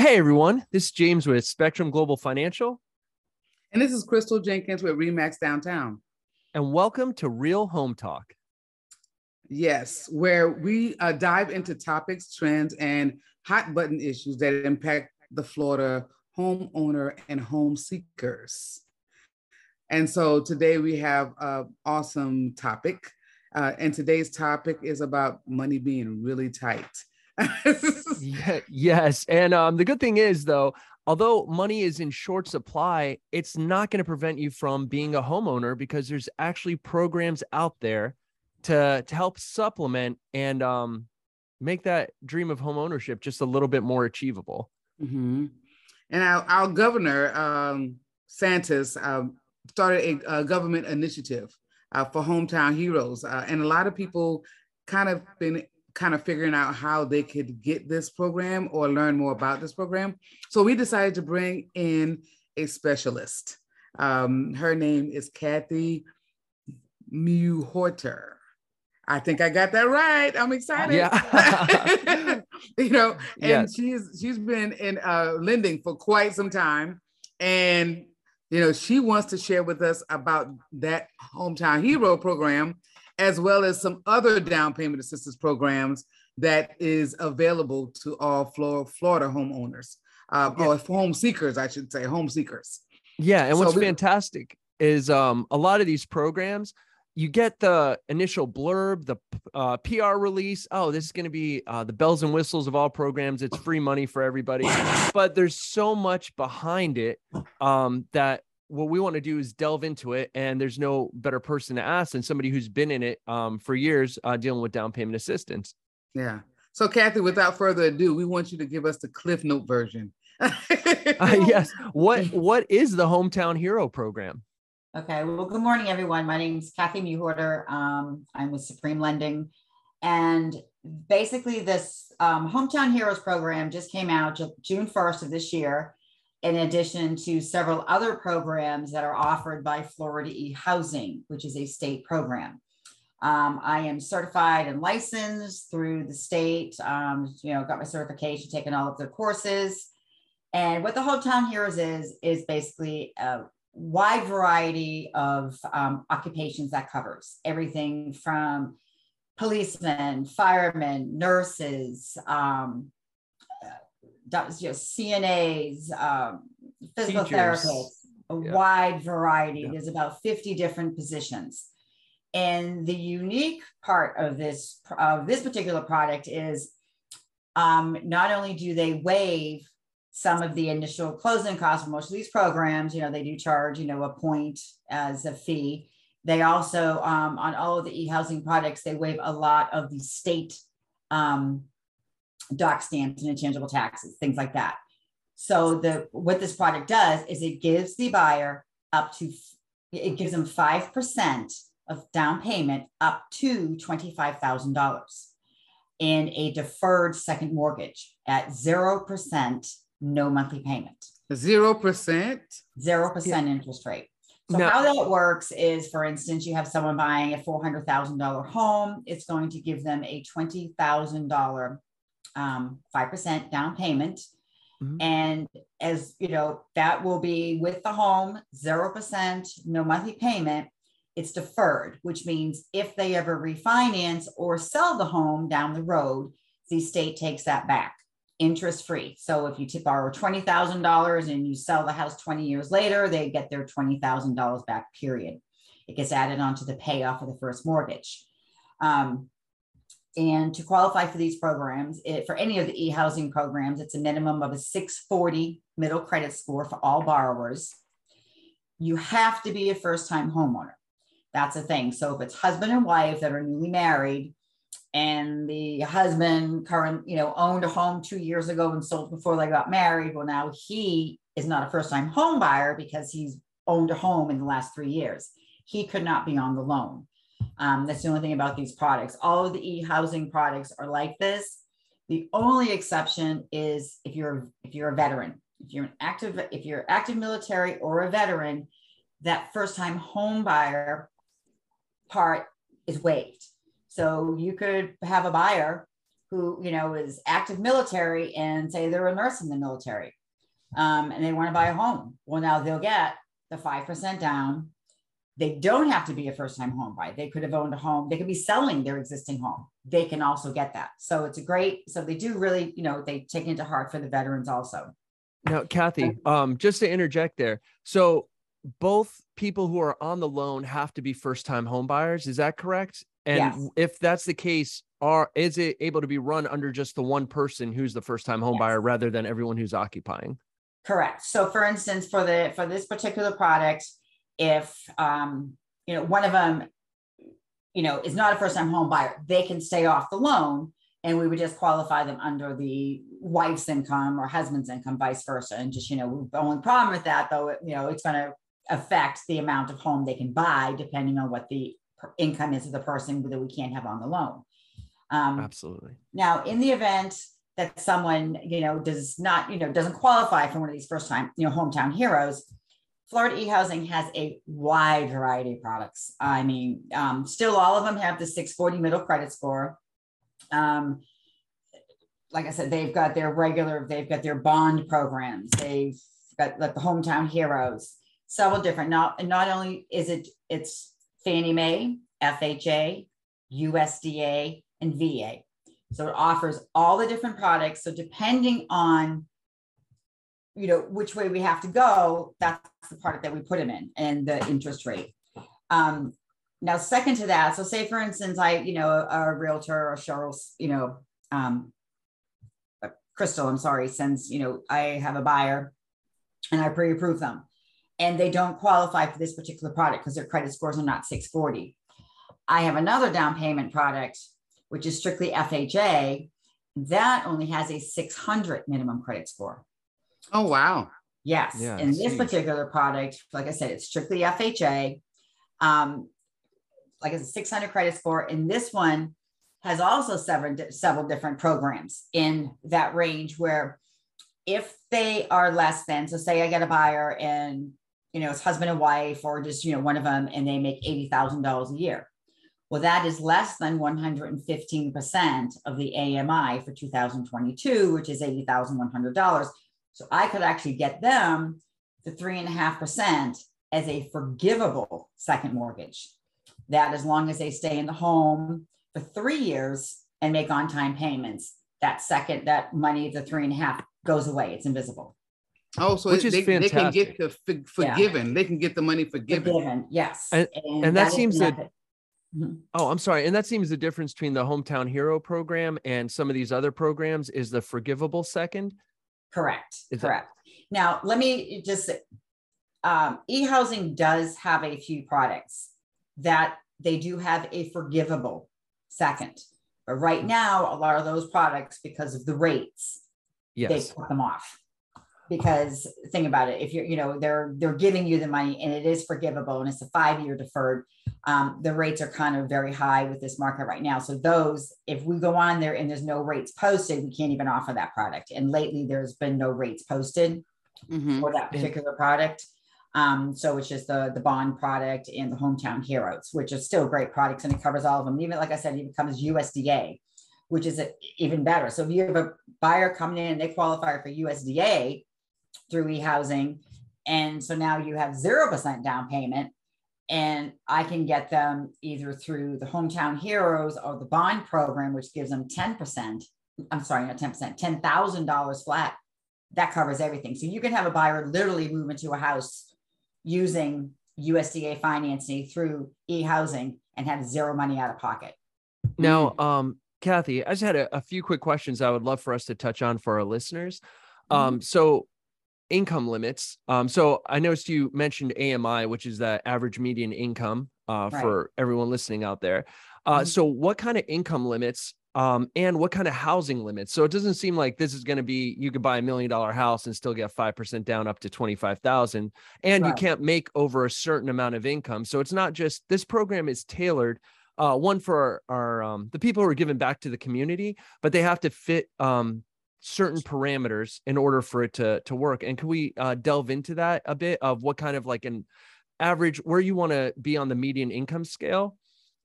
Hey everyone, this is James with Spectrum Global Financial. And this is Crystal Jenkins with Remax Downtown. And welcome to Real Home Talk. Yes, where we uh, dive into topics, trends, and hot button issues that impact the Florida homeowner and home seekers. And so today we have an awesome topic. Uh, and today's topic is about money being really tight. yeah, yes. And um, the good thing is, though, although money is in short supply, it's not going to prevent you from being a homeowner because there's actually programs out there to to help supplement and um, make that dream of home ownership just a little bit more achievable. Mm-hmm. And our, our governor, um, Santos, um, started a, a, government initiative uh, for hometown heroes, uh, and a lot of people kind of been kind of figuring out how they could get this program or learn more about this program. So we decided to bring in a specialist. Um, her name is Kathie Mewhorter. I think I got that right. I'm excited. Yeah. you know, and yes. she's she's been in uh, lending for quite some time, and you know she wants to share with us about that hometown hero program as well as some other down payment assistance programs that is available to all Florida homeowners uh, yeah. or home seekers, I should say, home seekers. Yeah, and so what's we, fantastic is um, a lot of these programs you get the initial blurb, the uh, PR release. Oh, this is going to be uh, the bells and whistles of all programs. It's free money for everybody. But there's so much behind it um, that what we want to do is delve into it and there's no better person to ask than somebody who's been in it um, for years uh, dealing with down payment assistance. Yeah. So kathie without further ado we want you to give us the cliff note version. Uh, yes. What what is the hometown hero program? Okay. Well good morning everyone. My name is kathie Mewhorter. Um, i'm with supreme lending. And basically this um, hometown heroes program just came out june 1st of this year in addition to several other programs that are offered by Florida e-Housing, which is a state program. Um, I am certified and licensed through the state. Um, you know, got my certification, taken all of the courses. And what the Hometown Heroes is, is basically a wide variety of um, occupations that covers everything from policemen, firemen, nurses, um, you know, CNAs, um, physical Teachers. therapists, a yeah. wide variety. Yeah. There's about 50 different positions. And the unique part of this of this particular product is um, not only do they waive some of the initial closing costs for most of these programs, you know, they do charge, you know, a point as a fee. They also, um, on all of the e-housing products, they waive a lot of the state um, doc stamps and intangible taxes, things like that. So the what this product does is it gives the buyer up to it gives them five percent of down payment up to twenty five thousand dollars in a deferred second mortgage at zero percent, no monthly payment. Zero percent. Zero percent interest rate. So no. how that works is, for instance, you have someone buying a four hundred thousand dollar home. It's going to give them a twenty thousand dollar um, 5% down payment. Mm-hmm. And as you know, that will be with the home, 0%, no monthly payment. It's deferred, which means if they ever refinance or sell the home down the road, the state takes that back interest free. So if you tip borrow $20,000 and you sell the house 20 years later, they get their $20,000 back, period. It gets added onto the payoff of the first mortgage. Um, and to qualify for these programs, it, for any of the e-housing programs, it's a minimum of a 640 middle credit score for all borrowers. You have to be a first-time homeowner. That's a thing. So if it's husband and wife that are newly married, and the husband current, you know, owned a home two years ago and sold before they got married, well, now he is not a first-time home buyer because he's owned a home in the last three years. He could not be on the loan. Um, that's the only thing about these products. All of the e-housing products are like this. The only exception is if you're if you're a veteran, if you're an active, if you're active military or a veteran, that first time home buyer part is waived. So you could have a buyer who you know is active military and say they're a nurse in the military um, and they want to buy a home well now they'll get the 5% down they don't have to be a first time home buyer. They could have owned a home. They could be selling their existing home. They can also get that. So it's a great so they do really you know they take into heart for the veterans also. Now kathie um, just to interject there so both people who are on the loan have to be first time home buyers is that correct? And yes. if that's the case are is it able to be run under just the one person who's the first time home yes. buyer rather than everyone who's occupying? Correct. So for instance for the for this particular product if um you know one of them you know is not a first time home buyer they can stay off the loan and we would just qualify them under the wife's income or husband's income vice versa and just you know the only problem with that though you know it's going to affect the amount of home they can buy depending on what the income is of the person that we can't have on the loan um, Absolutely. Now, in the event that someone, you know, does not, you know, doesn't qualify for one of these first time, you know, hometown heroes, Florida e-housing has a wide variety of products. I mean, um, still all of them have the 640 middle credit score. Um, like I said, they've got their regular, they've got their bond programs, they've got like the hometown heroes, several different. Not not only is it it's Fannie Mae, FHA, USDA, and VA. So it offers all the different products. So depending on you know which way we have to go, that's the product that we put them in and the interest rate. Um, now, second to that, so say for instance, I you know a, a realtor or Cheryl's, you know, um, Crystal, I'm sorry, since you know I have a buyer and I pre-approve them, and they don't qualify for this particular product because their credit scores are not 640. I have another down payment product which is strictly FHA, that only has a 600 minimum credit score. Oh, wow. Yes. Yeah, in this particular product, like I said, it's strictly FHA. Um, like it's a 600 credit score. And this one has also several, several different programs in that range where if they are less than, so say I get a buyer and, you know, it's husband and wife or just, you know, one of them and they make $80,000 a year. Well, that is less than 115% of the AMI for 2022, which is $80,100. So I could actually get them the 3.5% as a forgivable second mortgage. That as long as they stay in the home for three years and make on time payments, that second, that money, the three and a half goes away. It's invisible. Oh, so Which is they, fantastic. they can get the for, forgiven. Yeah. They can get the money forgiven. Forgiven, yes. And, and, and that, that seems that Mm-hmm. Oh, I'm sorry. And that seems the difference between the Hometown Hero program and some of these other programs is the forgivable second. Correct. Is Correct. That- now, let me just um, e-housing does have a few products that they do have a forgivable second. But right mm. now, a lot of those products, because of the rates, yes. they cut them off because think about it if you're you know they're they're giving you the money and it is forgivable and it's a five year deferred um, the rates are kind of very high with this market right now. So those if we go on there and there's no rates posted we can't even offer that product. And lately there's been no rates posted mm-hmm. for that particular product. Um, so it's just the the bond product and the hometown heroes which are still great products and it covers all of them. Even like i said it covers usda which is even better. So if you have a buyer coming in and they qualify for usda through e-housing. And so now you have 0% down payment and I can get them either through the Hometown Heroes or the bond program, which gives them 10%. I'm sorry, not 10%, $10,000 flat. That covers everything. So you can have a buyer literally move into a house using USDA financing through e-housing and have zero money out of pocket. Now, um, Kathie, I just had a, a, few quick questions I would love for us to touch on for our listeners. Mm-hmm. Um, so income limits. Um, so I noticed you mentioned AMI, which is the average median income uh, right. for everyone listening out there. Uh, mm-hmm. So what kind of income limits um, and what kind of housing limits? So it doesn't seem like this is going to be you could buy a million dollar house and still get five percent down up to twenty five thousand, and right. you can't make over a certain amount of income. So it's not just this program is tailored. Uh, one for our, our um, the people who are giving back to the community, but they have to fit um, certain parameters in order for it to to work and can we uh, delve into that a bit of what kind of like an average where you want to be on the median income scale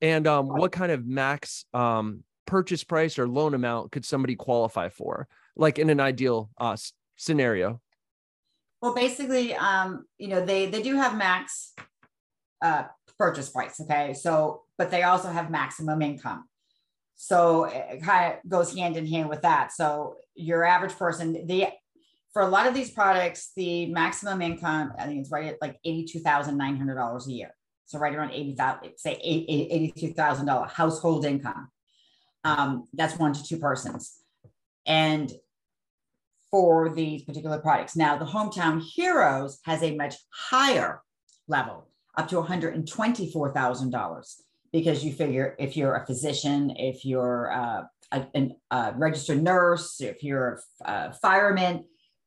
and um, what kind of max um, purchase price or loan amount could somebody qualify for, like in an ideal uh, scenario? Well, basically, um, you know, they they do have max uh, purchase price. Okay, so but they also have maximum income. So it kind of goes hand in hand with that. So your average person, the for a lot of these products, the maximum income, I think it's right at like $82,900 a year. So right around 80,000, say $82,000 household income. Um, that's one to two persons. And for these particular products. Now, the Hometown Heroes has a much higher level, up to $124,000, because you figure if you're a physician, if you're uh, a, a, registered nurse, if you're a, a fireman,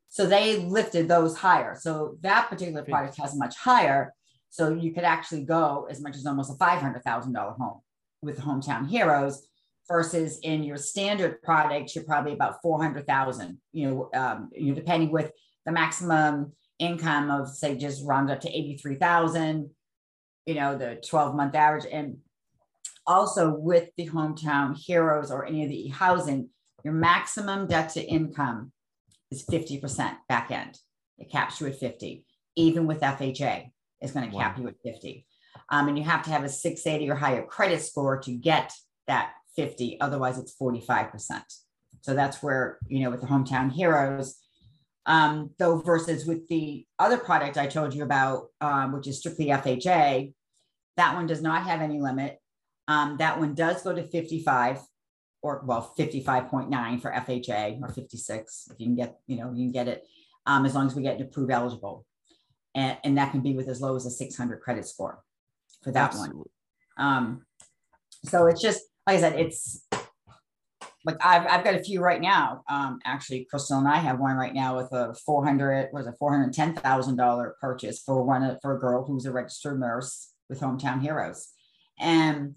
so they lifted those higher. So that particular product has much higher. So you could actually go as much as almost a $500,000 home with the Hometown Heroes versus in your standard products, you're probably about 400,000, you know, um, you know, depending with the maximum income of say just round up to 83,000, you know, the 12 month average. And also with the hometown heroes or any of the housing, your maximum debt to income is 50% back end. It caps you at 50, even with FHA, it's going to cap wow. you at 50. Um, and you have to have a 680 or higher credit score to get that 50, otherwise it's 45%. So that's where, you know, with the hometown heroes, um, though versus with the other product I told you about, um, which is strictly FHA, that one does not have any limit. Um, that one does go to 55 or well, 55.9 for FHA or 56 if you can get, you know, you can get it um, as long as we get to prove eligible. And, and that can be with as low as a 600 credit score for that Absolutely. one. Um, so it's just like I said, it's like I've, I've got a few right now. Um, actually, Crystal and I have one right now with a 400 was a $410,000 purchase for one for a girl who's a registered nurse with Hometown Heroes. And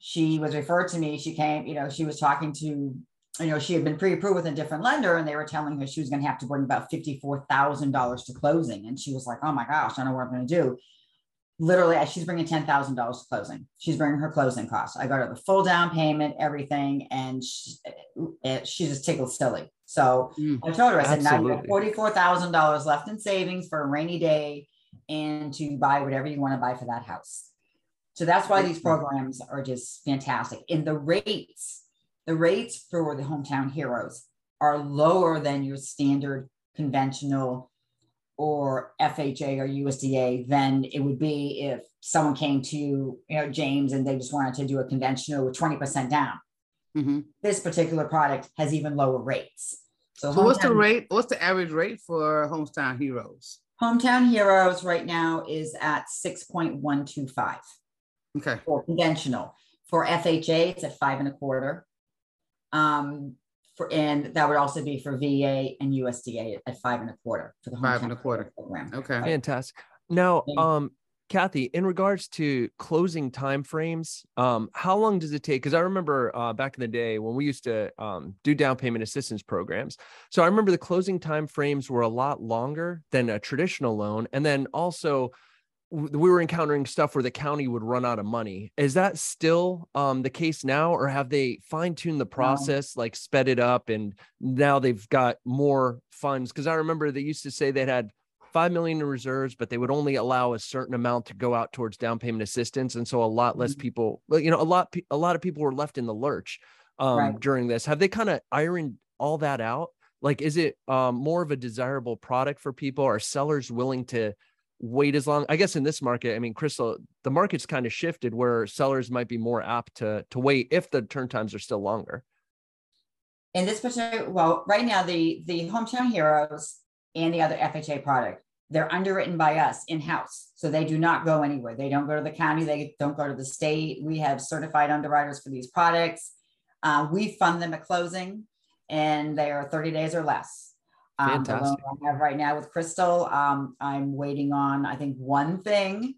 she was referred to me. She came, you know, she was talking to, you know, she had been pre-approved with a different lender and they were telling her she was going to have to bring about $54,000 to closing. And she was like, oh my gosh, I don't know what I'm going to do literally uh, she's bringing $10,000 to closing. She's bringing her closing costs. I got her the full down payment, everything. And she, it, uh, uh, she just tickled silly. So mm, I told her, I said, now you have $44,000 left in savings for a rainy day and to buy whatever you want to buy for that house. So that's why these programs are just fantastic. And the rates, the rates for the hometown heroes are lower than your standard conventional or FHA or USDA than it would be if someone came to you know James and they just wanted to do a conventional with 20% down. Mm-hmm. This particular product has even lower rates. So, so what's the rate? What's the average rate for Hometown Heroes? Hometown Heroes right now is at 6.125. Okay. For conventional. For FHA, it's at five and a quarter. Um, for, and that would also be for VA and USDA at five and a quarter for the five and a quarter program. Okay, fantastic. Now, um, Kathie, in regards to closing time frames, um, how long does it take? Because I remember uh, back in the day when we used to um, do down payment assistance programs. So I remember the closing time frames were a lot longer than a traditional loan, and then also we were encountering stuff where the county would run out of money. Is that still um, the case now, or have they fine tuned the process, like sped it up, and now they've got more funds? Because I remember they used to say they had five million in reserves, but they would only allow a certain amount to go out towards down payment assistance, and so a lot less mm-hmm. people, you know, a lot a lot of people were left in the lurch um, right. during this. Have they kind of ironed all that out? Like, is it um, more of a desirable product for people? Are sellers willing to wait as long i guess in this market i mean crystal the market's kind of shifted where sellers might be more apt to to wait if the turn times are still longer. In this particular well right now the the hometown heroes and the other fha product they're underwritten by us in-house. So they do not go anywhere. They don't go to the county. They don't go to the state. We have certified underwriters for these products. Uh, we fund them at closing and they are 30 days or less um, the loan I have right now with Crystal, um, I'm waiting on, I think, one thing.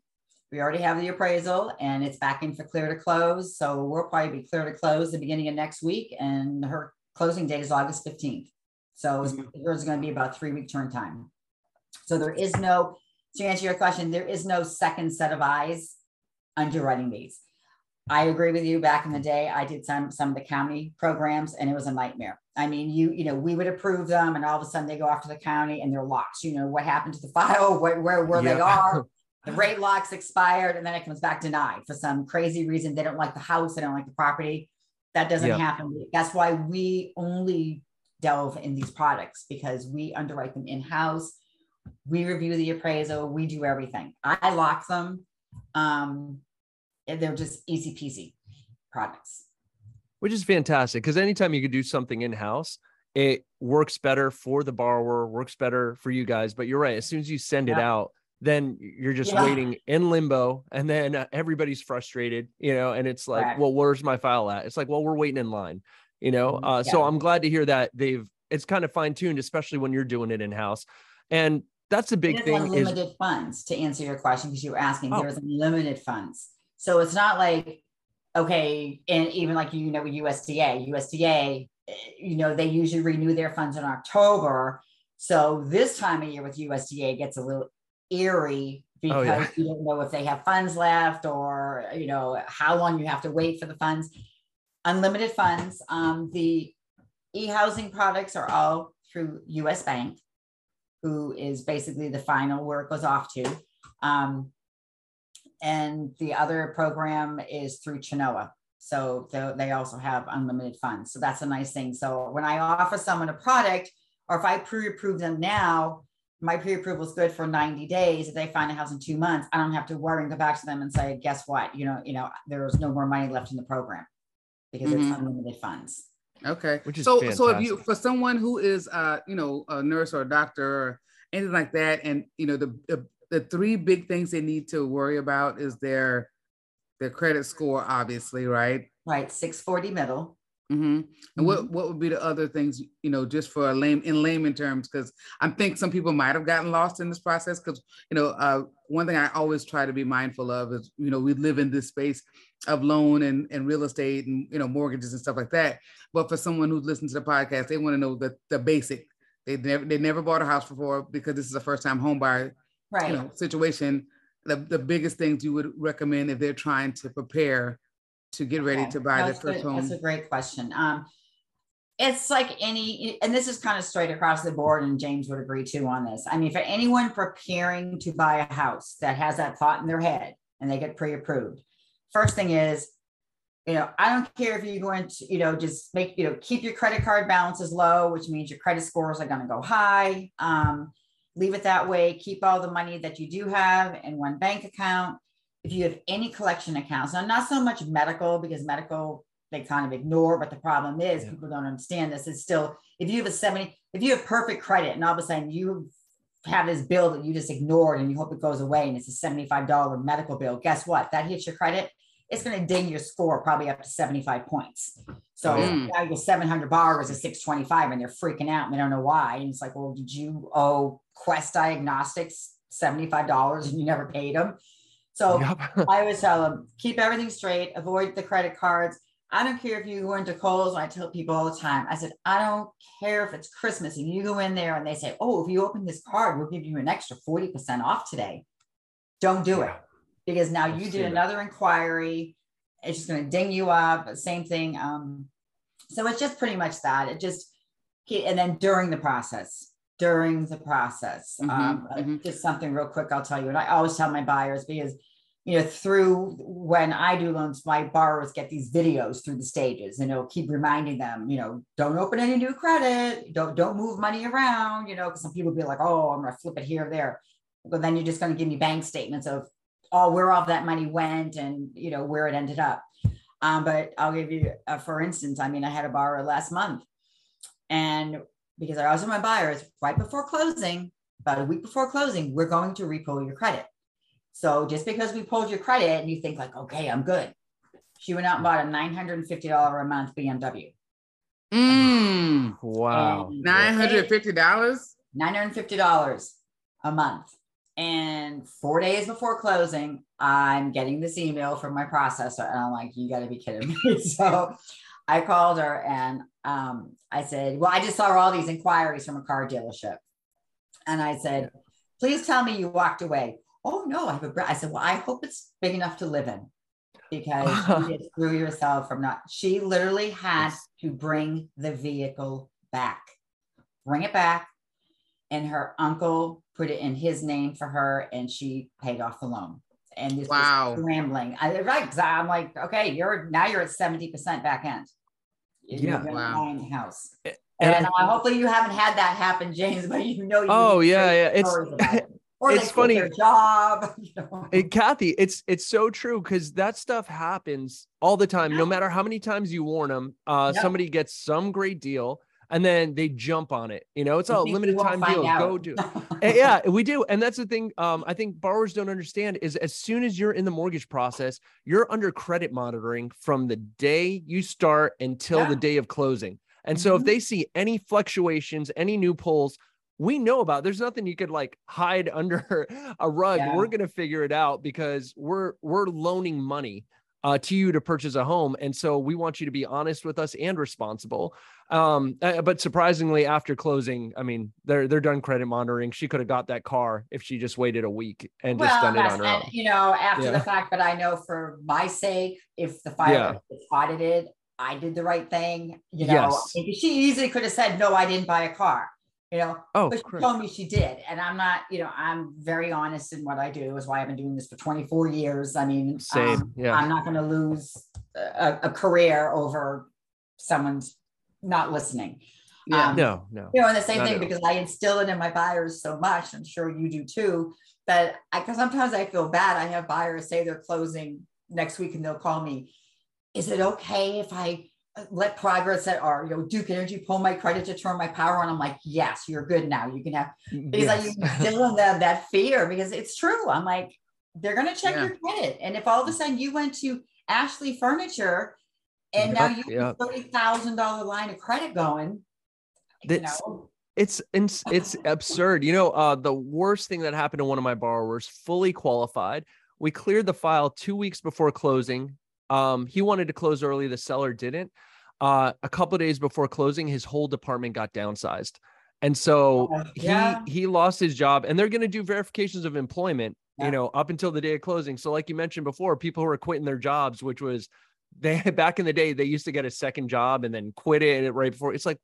We already have the appraisal and it's back in for clear to close. So we'll probably be clear to close the beginning of next week. And her closing date is August 15th. So mm-hmm. there's going to be about three week turn time. So there is no, to answer your question, there is no second set of eyes underwriting these. I agree with you. Back in the day, I did some some of the county programs, and it was a nightmare. I mean, you you know, we would approve them, and all of a sudden they go off to the county, and they're locked. You know, what happened to the file? Where where, where they are? The rate locks expired, and then it comes back denied for some crazy reason. They don't like the house. They don't like the property. That doesn't happen. That's why we only delve in these products because we underwrite them in house. We review the appraisal. We do everything. I lock them. Um, they're just easy peasy products. Which is fantastic because anytime you can do something in house, it works better for the borrower, works better for you guys. But you're right. As soon as you send yeah. it out, then you're just yeah. waiting in limbo and then uh, everybody's frustrated you know and it's like right. well where's my file at it's like well we're waiting in line you know mm-hmm. uh, yeah. so i'm glad to hear that they've it's kind of fine-tuned especially when you're doing it in house and that's a big thing unlimited is, funds to answer your question because you were asking oh. there's unlimited funds so it's not like okay and even like you know with usda usda eh, you know they usually renew their funds in october. So this time of year with usda gets a little eerie because oh, yeah. you don't know if they have funds left or you know how long you have to wait for the funds. Unlimited funds. Um, the e-housing products are all through us bank who is basically the final where it goes off to. Um, and the other program is through chenoa so they also have unlimited funds so that's a nice thing so when i offer someone a product or if i pre-approve them now my pre-approval is good for 90 days. If they find a house in two months, I don't have to worry and go back to them and say, guess what? You know, you know, there's no more money left in the program because mm-hmm. it's unlimited funds. Okay. Which is so fantastic. so if you for someone who is uh, you know, a nurse or a doctor or anything like that, and you know, the, the the three big things they need to worry about is their their credit score, obviously, right? Right, 640 middle. Mm-hmm. And mm-hmm. what what would be the other things you know just for a lame in layman terms? Because I think some people might have gotten lost in this process. Because you know, uh, one thing I always try to be mindful of is you know we live in this space of loan and, and real estate and you know mortgages and stuff like that. But for someone who's listened to the podcast, they want to know the the basic. They never they never bought a house before because this is a first time home buyer right. you know situation. The the biggest things you would recommend if they're trying to prepare to get ready to buy the first home? That's a great question. Um, it's like any, and this is kind of straight across the board, and James would agree too on this. I mean, for anyone preparing to buy a house that has that thought in their head and they get pre-approved, first thing is, you know, I don't care if you're going to, you know, just make, you know, keep your credit card balances low, which means your credit scores are going to go high. Um, leave it that way. Keep all the money that you do have in one bank account if you have any collection accounts, now not so much medical because medical they kind of ignore, but the problem is yeah. people don't understand this. It's still if you have a 70, if you have perfect credit and all of a sudden you have this bill that you just ignored and you hope it goes away and it's a $75 medical bill, guess what? That hits your credit. It's going to ding your score probably up to 75 points. So mm. now your 700 borrowers is 625 and they're freaking out and they don't know why. And it's like, well, did you owe Quest Diagnostics $75 and you never paid them? So yep. I always tell them keep everything straight, avoid the credit cards. I don't care if you go into Kohl's. I tell people all the time, I said, I don't care if it's Christmas and you go in there and they say, Oh, if you open this card, we'll give you an extra 40% off today. Don't do it because now you did another inquiry. It's just going to ding you up. Same thing. Um, so it's just pretty much that. It just, and then during the process, during the process. Mm-hmm, um, mm-hmm. Just something real quick, I'll tell you. And I always tell my buyers because, you know, through when I do loans, my borrowers get these videos through the stages and it'll keep reminding them, you know, don't open any new credit, don't don't move money around, you know, because some people be like, oh, I'm gonna flip it here or there. But then you're just gonna give me bank statements of all oh, where all that money went and you know where it ended up. Um, but I'll give you, a, for instance, I mean, I had a borrower last month, and because I always tell my buyers right before closing, about a week before closing, we're going to repo your credit. So just because we pulled your credit and you think like, okay, I'm good. She went out and bought a $950 a month BMW. Mm, wow. $950? $950 a month. And four days before closing, I'm getting this email from my processor. And I'm like, you got to be kidding me. so I called her and um, I said, Well, I just saw all these inquiries from a car dealership. And I said, Please tell me you walked away. Oh, no, I have a, I said, Well, I hope it's big enough to live in. because you screw yourself from not. She literally had to bring the vehicle back, bring it back, and her uncle put it in his name for her, and she paid off the loan. And this wow. was scrambling. I, right. I'm like, okay, you're now you're at seventy percent back end. Yeah, wow. House. And, and uh, hopefully you haven't had that happen, James. But you know, you oh yeah, yeah, it's. It. it's funny job you know? hey, kathie it's it's so true because that stuff happens all the time yeah. no matter how many times you warn them uh yep. somebody gets some great deal and then they jump on it. You know, it's a limited time deal. Out. Go do. Eh, yeah, we do. And that's the thing. Um, I think borrowers don't understand is as soon as you're in the mortgage process, you're under credit monitoring from the day you start until yeah. the day of closing. And mm-hmm. so if mm-hmm. they see any fluctuations, any new pulls, we know about there's nothing you could like hide under a rug yeah. we're going to figure it out because we're we're loaning money uh, to you to purchase a home and so we want you to be honest with us and responsible um, uh, but surprisingly, after closing, I mean, they're they're done credit monitoring. She could have got that car if she just waited a week and well, just done it on her and, own. You know, after yeah. the fact, but I know for my sake, if the file yeah. is audited, I did the right thing. You know, yes. she easily could have said, "No, I didn't buy a car." You know, oh, but she told me she did, and I'm not. You know, I'm very honest in what I do. Is why I've been doing this for 24 years. I mean, same. Um, yeah, I'm not going to lose a, a career over someone's not listening. Yeah. Um, no, no. You know, and the same thing because I instill it in my buyers so much. I'm sure you do too. That I, because sometimes I feel bad. I have buyers say they're closing next week and they'll call me. Is it okay if I let progress at our, you know, Duke Energy pull my credit to turn my power on? I'm like, yes, you're good now. You can have, because yes. I instill in them that fear because it's true. I'm like, they're going to check yeah. your credit. And if all of a sudden you went to Ashley Furniture and yep, now you have a thirty thousand dollar line of credit going. That's, you know? It's it's it's absurd. You know, uh, the worst thing that happened to one of my borrowers, fully qualified. We cleared the file two weeks before closing. Um, he wanted to close early. The seller didn't. Uh, a couple days before closing, his whole department got downsized, and so yeah. he he lost his job. And they're going to do verifications of employment, yeah. you know, up until the day of closing. So, like you mentioned before, people who are quitting their jobs, which was they back in the day they used to get a second job and then quit it right before it's like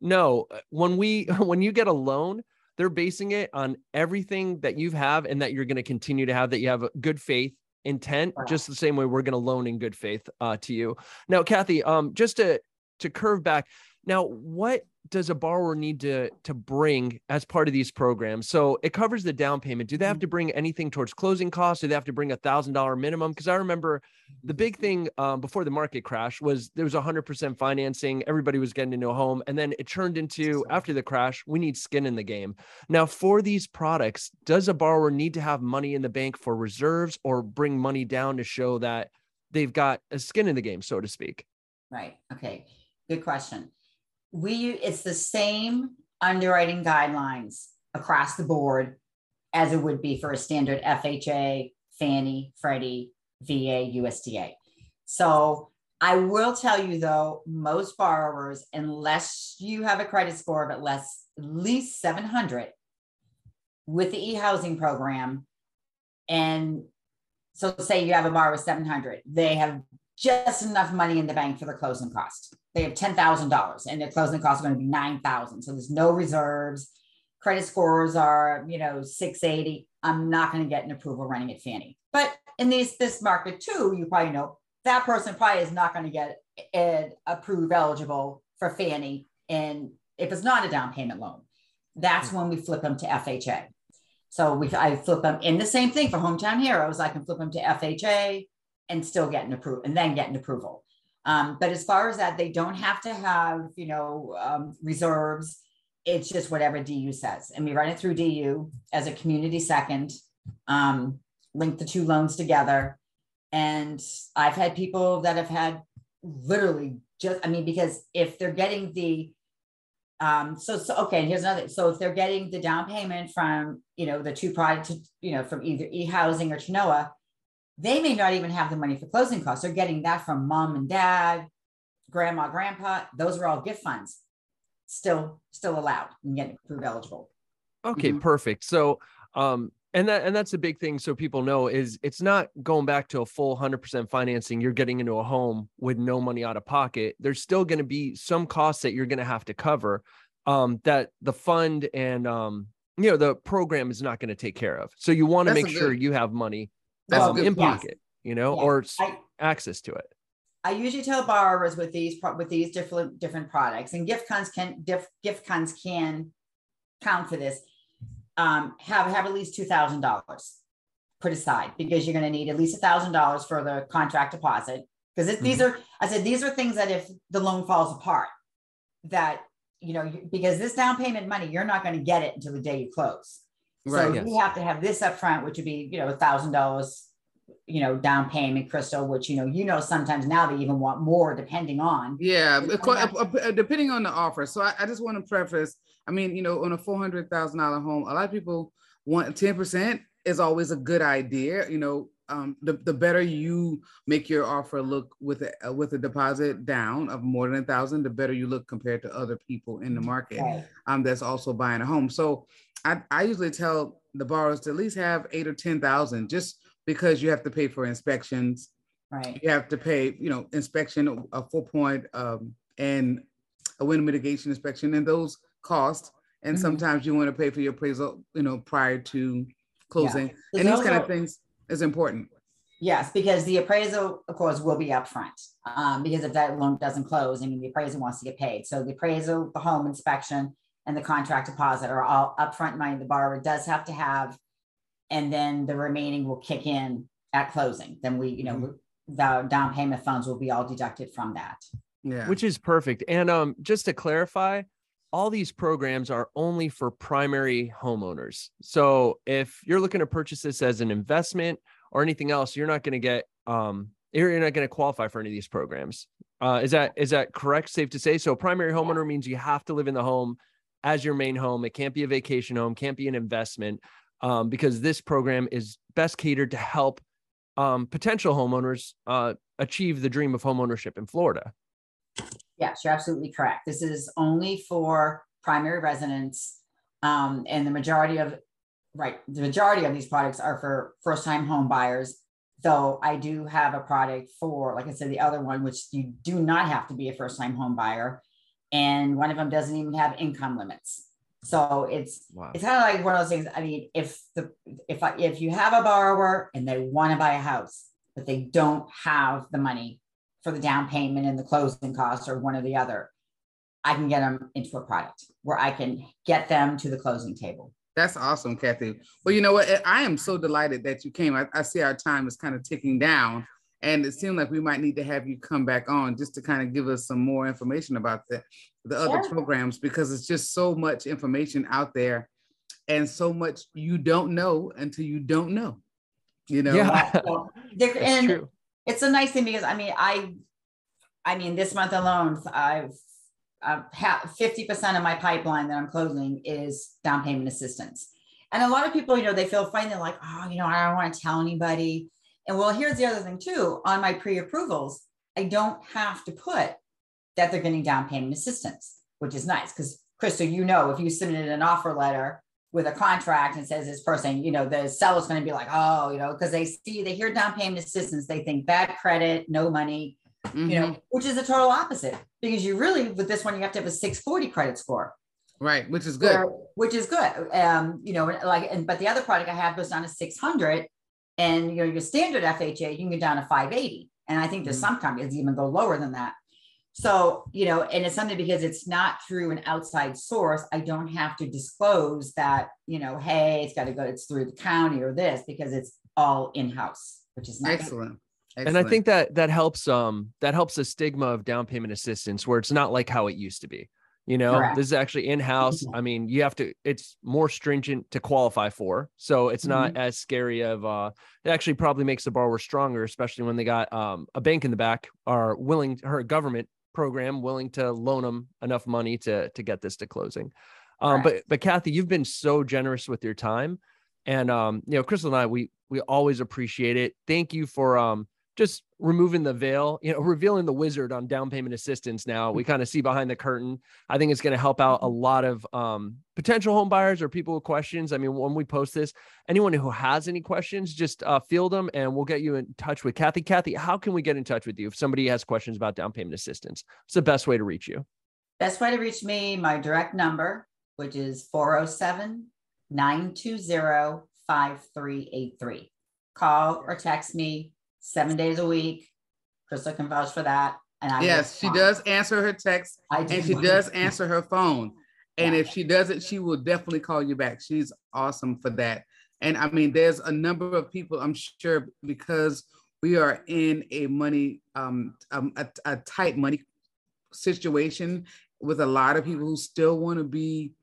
no uh, when we when you get a loan they're basing it on everything that you have and that you're going to continue to have that you have good faith intent just the same way we're going to loan in good faith uh, to you. Now kathie um just to to curve back now what does a borrower need to to bring as part of these programs? So it covers the down payment. Do they have mm-hmm. to bring anything towards closing costs? Do they have to bring a thousand dollar minimum? Because I remember the big thing um, before the market crash was there was hundred percent financing. Everybody was getting into a home, and then it turned into after the crash, we need skin in the game. Now, for these products, does a borrower need to have money in the bank for reserves, or bring money down to show that they've got a skin in the game, so to speak? Right. Okay. Good question we it's the same underwriting guidelines across the board as it would be for a standard FHA, Fannie, Freddie, VA, USDA. So I will tell you though, most borrowers, unless you have a credit score of at less at least 700 with the e-housing program, and so say you have a borrower with 700, they have just enough money in the bank for the closing cost they have $10,000 and their closing costs are going to be 9,000. So there's no reserves. Credit scores are, you know, 680. I'm not going to get an approval running at Fannie. But in this this market too, you probably know that person probably is not going to get approved eligible for Fannie. And if it's not a down payment loan, that's when we flip them to FHA. So we I flip them in the same thing for hometown heroes. I can flip them to FHA and still get an approval and then get an approval. Um, but as far as that, they don't have to have, you know, um, reserves. It's just whatever DU says. And we run it through DU as a community second, um, link the two loans together. And I've had people that have had literally just, I mean, because if they're getting the, um, so, so okay, here's another. So if they're getting the down payment from, you know, the two products, you know, from either e-housing or Chenoa, they may not even have the money for closing costs. They're getting that from mom and dad, grandma, grandpa. Those are all gift funds. Still, still allowed and getting approved eligible. Okay, mm-hmm. perfect. So um and that and that's a big thing so people know is it's not going back to a full 100% financing you're getting into a home with no money out of pocket there's still going to be some costs that you're going to have to cover um, that the fund and um, you know the program is not going to take care of so you want to make sure you have money um, in pocket you know yeah. or I, access to it I usually tell borrowers with these with these different different products and gift cons can diff, gift cons can count for this um, have have at least two thousand dollars put aside because you're going to need at least a thousand dollars for the contract deposit because mm-hmm. these are I said these are things that if the loan falls apart that you know because this down payment money you're not going to get it until the day you close. Right, so yes. you have to have this up front, which would be you know a thousand dollars you know down payment crystal which you know you know sometimes now they even want more depending on yeah depending on the offer so I, I just want to preface I mean, you know, on a four hundred thousand dollar home, a lot of people want ten percent is always a good idea. You know, um, the, the better you make your offer look with a uh, with a deposit down of more than a thousand, the better you look compared to other people in the market um, that's also buying a home. So I, I usually tell the borrowers to at least have eight or ten thousand, just because you have to pay for inspections. Right. You have to pay, you know, inspection, a full point, um, and a wind mitigation inspection, and those costs. and mm-hmm. sometimes you want to pay for your appraisal you know prior to closing yeah. and these kind of things is important yes because the appraisal of course will be upfront um, because if that loan doesn't close i mean the appraiser wants to get paid so the appraisal the home inspection and the contract deposit are all upfront money the borrower does have to have and then the remaining will kick in at closing then we you know mm-hmm. the down payment funds will be all deducted from that yeah which is perfect and um just to clarify all these programs are only for primary homeowners. So if you're looking to purchase this as an investment or anything else, you're not going to get um you're not going to qualify for any of these programs. Uh, is that is that correct? Safe to say. So primary homeowner means you have to live in the home as your main home. It can't be a vacation home, can't be an investment, um, because this program is best catered to help um, potential homeowners uh, achieve the dream of homeownership in Florida. Yes, you're absolutely correct. This is only for primary residents. Um, and the majority of, right, the majority of these products are for first time home buyers. Though I do have a product for, like I said, the other one, which you do not have to be a first time home buyer. And one of them doesn't even have income limits. So it's wow. it's kind of like one of those things. I mean, if the if I, if you have a borrower and they want to buy a house, but they don't have the money for the down payment and the closing costs or one or the other, I can get them into a product where I can get them to the closing table. That's awesome, Kathie. Well, you know what? I am so delighted that you came. I, I see our time is kind of ticking down, and it seemed like we might need to have you come back on just to kind of give us some more information about the, the other programs because it's just so much information out there and so much you don't know until you don't know. You know? Yeah. Well, and true it's a nice thing because I mean, I, I mean, this month alone, I've, I've 50% of my pipeline that I'm closing is down payment assistance. And a lot of people, you know, they feel fine. They're like, oh, you know, I don't want to tell anybody. And well, here's the other thing too. On my pre-approvals, I don't have to put that they're getting down payment assistance, which is nice because Crystal, you know, if you submitted an offer letter with a contract and says this person, you know, the seller's going to be like, oh, you know, because they see, they hear down payment assistance, they think bad credit, no money, mm-hmm. you know, mm-hmm. which is the total opposite because you really, with this one, you have to have a 640 credit score. Right, which is good. which is good. Um, you know, like, and but the other product I have goes down to 600, and you know, your standard FHA, you can get down to 580. And I think there's mm-hmm. some companies even go lower than that. So, you know, and it's something because it's not through an outside source. I don't have to disclose that, you know, hey, it's got to go, it's through the county or this because it's all in house, which is nice. Excellent. Excellent. And I think that that helps um that helps the stigma of down payment assistance where it's not like how it used to be. You know, Correct. this is actually in house. I mean, you have to, it's more stringent to qualify for. So it's not mm-hmm. as scary of, uh, it actually probably makes the borrower stronger, especially when they got um, a bank in the back are willing, her government program willing to loan them enough money to to get this to closing. Um. But but Kathie, you've been so generous with your time, and um, you know, Crystal and I, we we always appreciate it. Thank you for um just removing the veil, you know, revealing the wizard on down payment assistance. Now we kind of see behind the curtain. I think it's going to help out a lot of um, potential home buyers or people with questions. I mean, when we post this, anyone who has any questions, just uh, field them and we'll get you in touch with Kathie. Kathie, how can we get in touch with you if somebody has questions about down payment assistance? What's the best way to reach you? Best way to reach me, my direct number, which is 407 920 5383. Call or text me seven days a week. Crystal can vouch for that. And I yes, she does answer her text and she does answer her phone. And yeah. if she doesn't, she will definitely call you back. She's awesome for that. And I mean, there's a number of people, I'm sure, because we are in a money, um, um a, a tight money situation with a lot of people who still want to be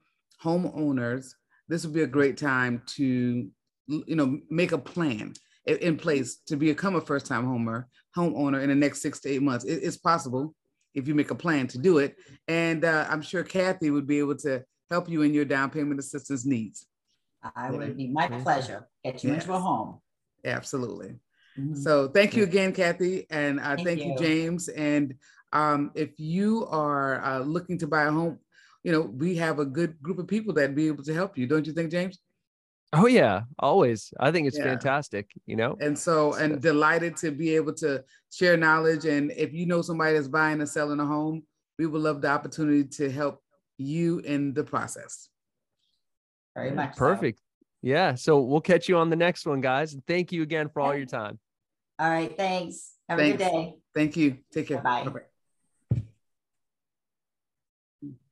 homeowners. This would be a great time to, you know, make a plan in place to become a first time homer homeowner in the next six to eight months. It, it's possible if you make a plan to do it. And uh, I'm sure Kathie would be able to help you in your down payment assistance needs. I would be my pleasure. Get you yes. into a home. Absolutely. Mm-hmm. So thank you again, Kathie, and uh, thank, thank you. you. James. And um, if you are uh, looking to buy a home, you know we have a good group of people that be able to help you. Don't you think, James? Oh yeah, always. I think it's yeah. fantastic, you know. And so and delighted to be able to share knowledge and if you know somebody that's buying and selling a home, we would love the opportunity to help you in the process. Very much. Perfect. So. Yeah, so we'll catch you on the next one, guys. and Thank you again for all your time. All right, thanks. Have thanks. a good day. Thank you. Take care. Bye.